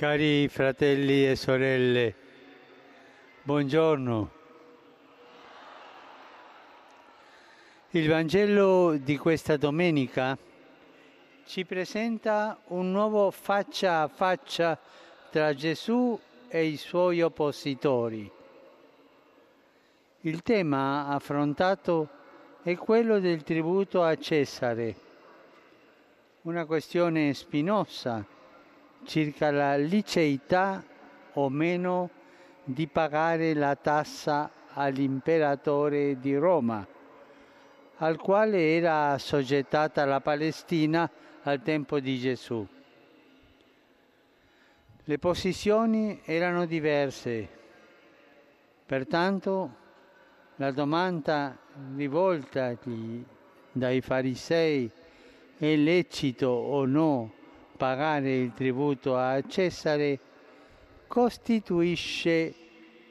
Cari fratelli e sorelle, buongiorno. Il Vangelo di questa domenica ci presenta un nuovo faccia a faccia tra Gesù e i suoi oppositori. Il tema affrontato è quello del tributo a Cesare, una questione spinosa circa la liceità o meno di pagare la tassa all'imperatore di Roma, al quale era assoggettata la Palestina al tempo di Gesù. Le posizioni erano diverse, pertanto la domanda rivoltagli dai farisei è lecito o no pagare il tributo a Cesare costituisce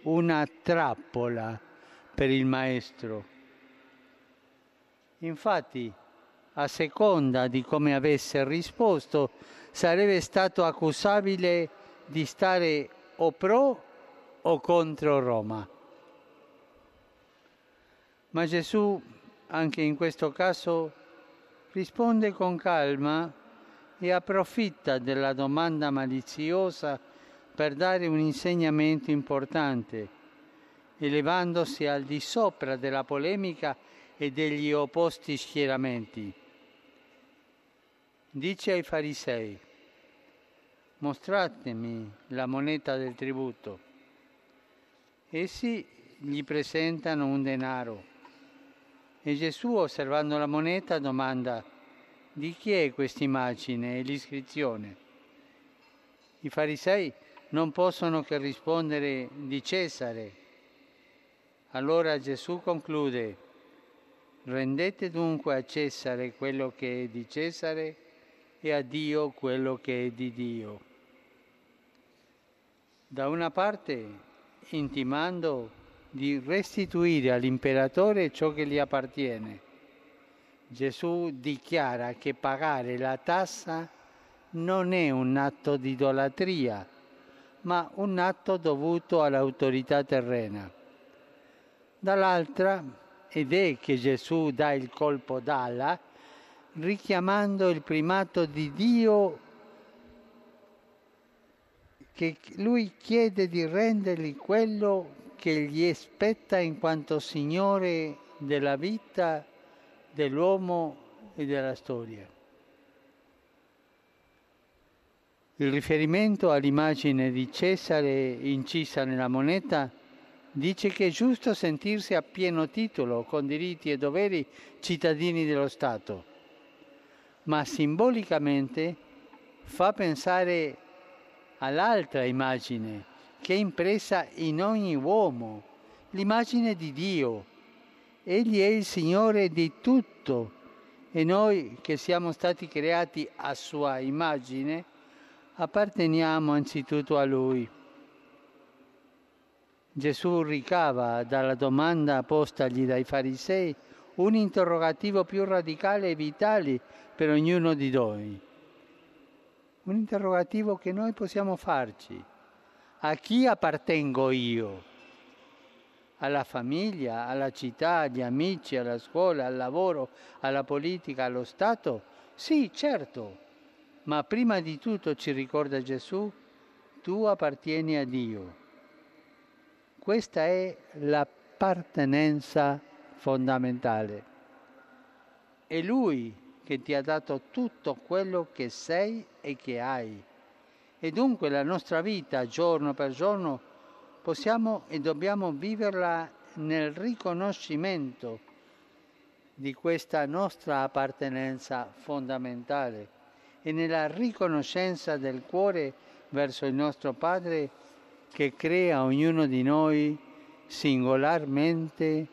una trappola per il maestro. Infatti, a seconda di come avesse risposto, sarebbe stato accusabile di stare o pro o contro Roma. Ma Gesù, anche in questo caso, risponde con calma e approfitta della domanda maliziosa per dare un insegnamento importante, elevandosi al di sopra della polemica e degli opposti schieramenti. Dice ai farisei, mostratemi la moneta del tributo. Essi gli presentano un denaro e Gesù, osservando la moneta, domanda, di chi è questa immagine e l'iscrizione? I farisei non possono che rispondere di Cesare. Allora Gesù conclude, rendete dunque a Cesare quello che è di Cesare e a Dio quello che è di Dio. Da una parte intimando di restituire all'imperatore ciò che gli appartiene Gesù dichiara che pagare la tassa non è un atto di idolatria, ma un atto dovuto all'autorità terrena. Dall'altra, ed è che Gesù dà il colpo d'ala, richiamando il primato di Dio che lui chiede di rendergli quello che gli spetta in quanto Signore della vita dell'uomo e della storia. Il riferimento all'immagine di Cesare incisa nella moneta dice che è giusto sentirsi a pieno titolo, con diritti e doveri, cittadini dello Stato, ma simbolicamente fa pensare all'altra immagine che è impressa in ogni uomo, l'immagine di Dio, Egli è il Signore di tutto e noi che siamo stati creati a sua immagine apparteniamo anzitutto a Lui. Gesù ricava dalla domanda postagli dai farisei un interrogativo più radicale e vitale per ognuno di noi. Un interrogativo che noi possiamo farci. A chi appartengo io? Alla famiglia, alla città, agli amici, alla scuola, al lavoro, alla politica, allo Stato? Sì, certo, ma prima di tutto ci ricorda Gesù, tu appartieni a Dio. Questa è l'appartenenza fondamentale. È Lui che ti ha dato tutto quello che sei e che hai. E dunque la nostra vita, giorno per giorno, possiamo e dobbiamo viverla nel riconoscimento di questa nostra appartenenza fondamentale e nella riconoscenza del cuore verso il nostro Padre che crea ognuno di noi singolarmente,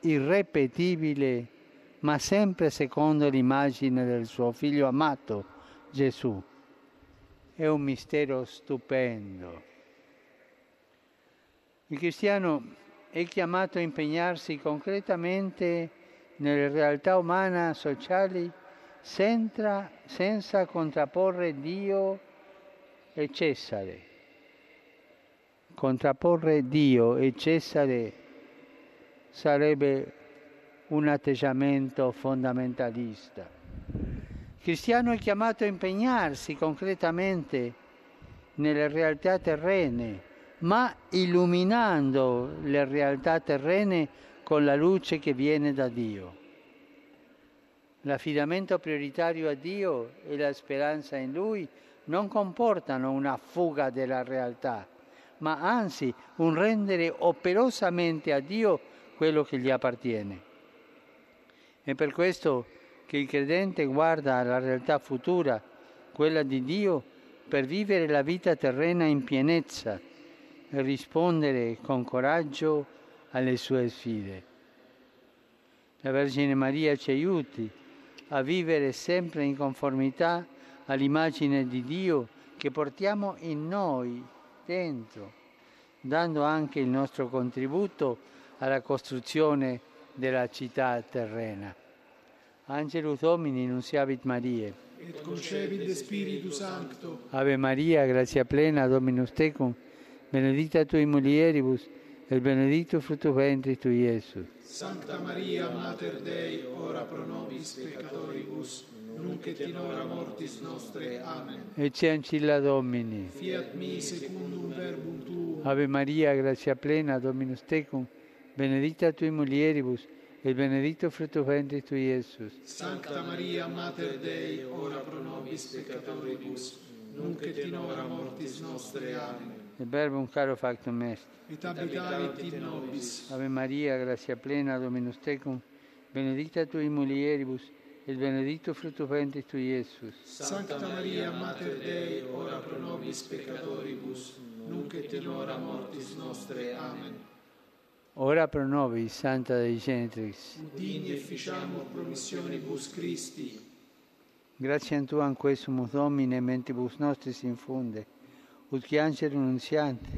irrepetibile, ma sempre secondo l'immagine del suo figlio amato, Gesù. È un mistero stupendo. Il cristiano è chiamato a impegnarsi concretamente nelle realtà umane sociali senza, senza contrapporre Dio e Cesare. Contrapporre Dio e Cesare sarebbe un atteggiamento fondamentalista. Il cristiano è chiamato a impegnarsi concretamente nelle realtà terrene, ma illuminando le realtà terrene con la luce che viene da Dio. L'affidamento prioritario a Dio e la speranza in Lui non comportano una fuga della realtà, ma anzi un rendere operosamente a Dio quello che gli appartiene. È per questo che il credente guarda alla realtà futura, quella di Dio, per vivere la vita terrena in pienezza rispondere con coraggio alle sue sfide. La Vergine Maria ci aiuti a vivere sempre in conformità all'immagine di Dio che portiamo in noi, dentro, dando anche il nostro contributo alla costruzione della città terrena. Angelus Domini, nunciavit Mariae. Et concepit Spiritu Sancto. Ave Maria, grazia plena, Dominus tecum, benedicta tui mulieribus, et benedictus fructus ventris tui, Iesus. Sancta Maria, Mater Dei, ora pro nobis peccatoribus, nunc et in hora mortis nostre. Amen. Ecce ancilla Domini. Fiat mi secundum verbum tuum. Ave Maria, grazia plena, Dominus tecum, benedicta tui mulieribus, et benedictus fructus ventris tui, Iesus. Sancta Maria, Mater Dei, ora pro nobis peccatoribus, nunc et in hora mortis nostre. Amen. Il verbum caro factum est. Et habitavit in nobis. Ave Maria, grazia plena, Dominus tecum, benedicta tui mulieribus, et benedictus fructus ventris tui, Iesus. Sancta Maria, Mater Dei, ora pro nobis peccatoribus, nunc et in hora mortis nostre. Amen. Ora pro nobis, Santa Dei Genitrix. Digni efficiamur promissionibus Christi. Gratiam Tuam quesumus Domine, mentibus nostris infunde, ut qui angelo nunziante,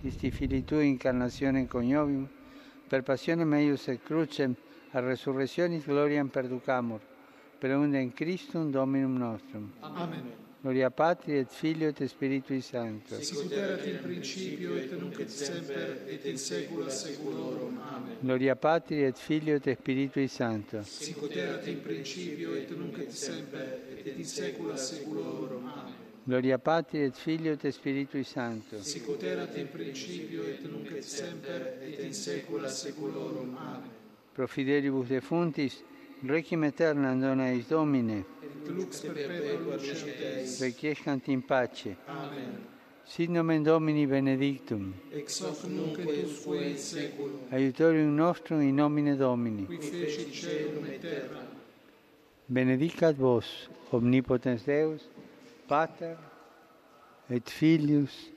Christi Filii Tui, incarnatione coniovium, per passione meius et crucem, a resurrectionis gloriam perducamur, per undem Christum Dominum nostrum. Amen. Gloria Patri et Filio et Spiritui Sancto. Sicut erat in principio et nunc et semper et in saecula saeculorum. Amen. Gloria Patri et Filio et Spiritui Sancto. Sicut erat in principio et nunc et semper et in saecula saeculorum. Amen. Gloria Patri et Filio et Spiritui Sancto. Sicut erat in principio et nunc et semper et in saecula saeculorum. Amen. Pro fidelibus defuntis, requiem aeternam dona eis Domine, Et lux perpetua lucem Deis. requiescant in pace. Amen. Sit nomen Domini benedictum, Ex hoc nunc et usque in saeculum. aiutorium nostrum in nomine Domini. Qui fecit caelum et terra. Benedicat vos, omnipotens Deus, Pater, et Filius,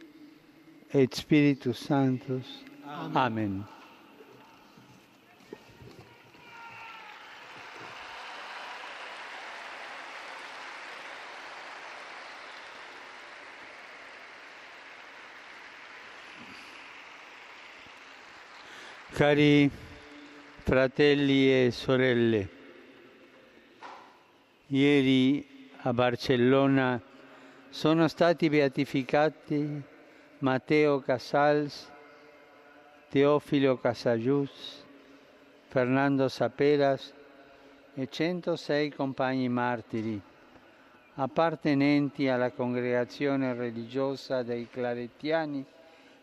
et Spiritus Sanctus. Amen. Cari fratelli e sorelle, ieri a Barcellona sono stati beatificati Matteo Casals, Teofilo Casajus, Fernando Saperas e 106 compagni martiri appartenenti alla congregazione religiosa dei Claretiani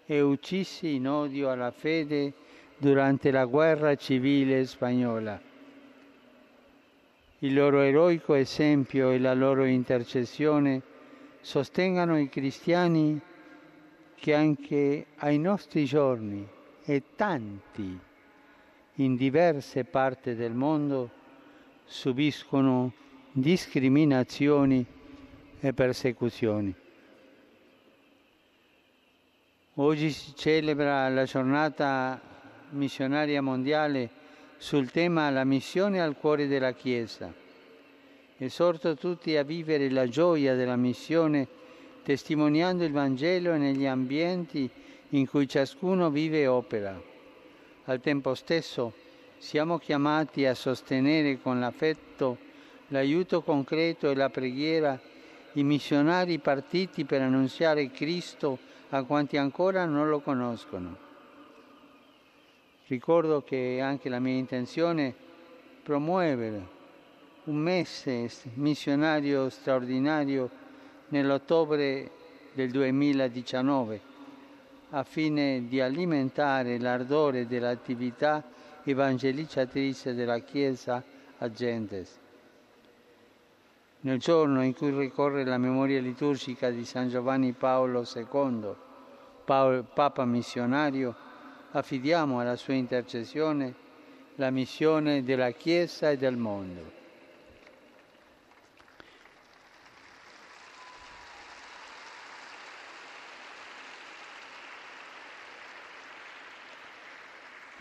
e uccisi in odio alla fede durante la guerra civile spagnola. Il loro eroico esempio e la loro intercessione sostengano i cristiani che anche ai nostri giorni e tanti in diverse parti del mondo subiscono discriminazioni e persecuzioni. Oggi si celebra la giornata missionaria mondiale sul tema La missione al cuore della Chiesa. Esorto tutti a vivere la gioia della missione testimoniando il Vangelo negli ambienti in cui ciascuno vive e opera. Al tempo stesso siamo chiamati a sostenere con l'affetto, l'aiuto concreto e la preghiera i missionari partiti per annunziare Cristo a quanti ancora non lo conoscono. Ricordo che anche la mia intenzione è promuovere un mese missionario straordinario nell'ottobre del 2019 a fine di alimentare l'ardore dell'attività evangelizzatrice della Chiesa a Gentes. Nel giorno in cui ricorre la memoria liturgica di San Giovanni Paolo II, Papa missionario, affidiamo alla sua intercessione la missione della Chiesa e del mondo.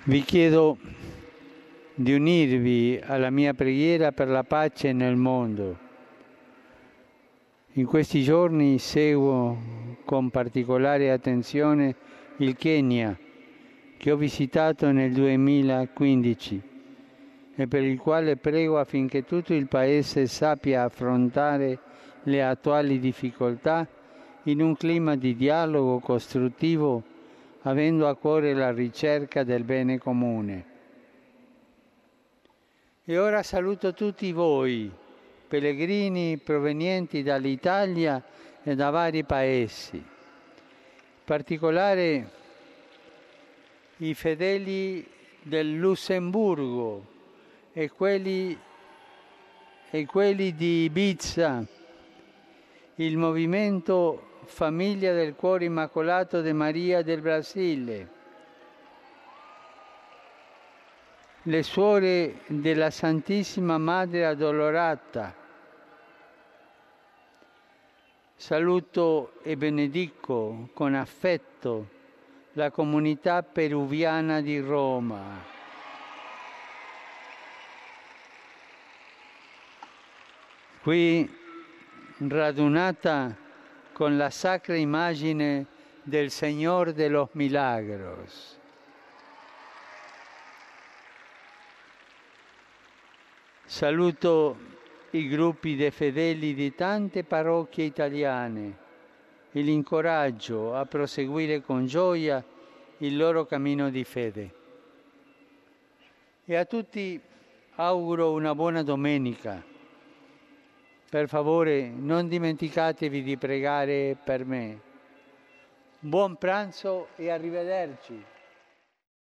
Vi chiedo di unirvi alla mia preghiera per la pace nel mondo. In questi giorni seguo con particolare attenzione il Kenya, che ho visitato nel 2015 e per il quale prego affinché tutto il Paese sappia affrontare le attuali difficoltà in un clima di dialogo costruttivo avendo a cuore la ricerca del bene comune. E ora saluto tutti voi, pellegrini provenienti dall'Italia e da vari paesi, in particolare i fedeli del Lussemburgo e quelli, e quelli di Ibiza, il movimento famiglia del cuore immacolato di Maria del Brasile, le suore della Santissima Madre Addolorata. Saluto e benedico con affetto la comunità peruviana di Roma. Qui radunata con la sacra immagine del Señor de los Milagros. Saluto i gruppi dei fedeli di tante parrocchie italiane e li incoraggio a proseguire con gioia il loro cammino di fede. E a tutti auguro una buona domenica per favore non dimenticatevi di pregare per me. Buon pranzo e arrivederci.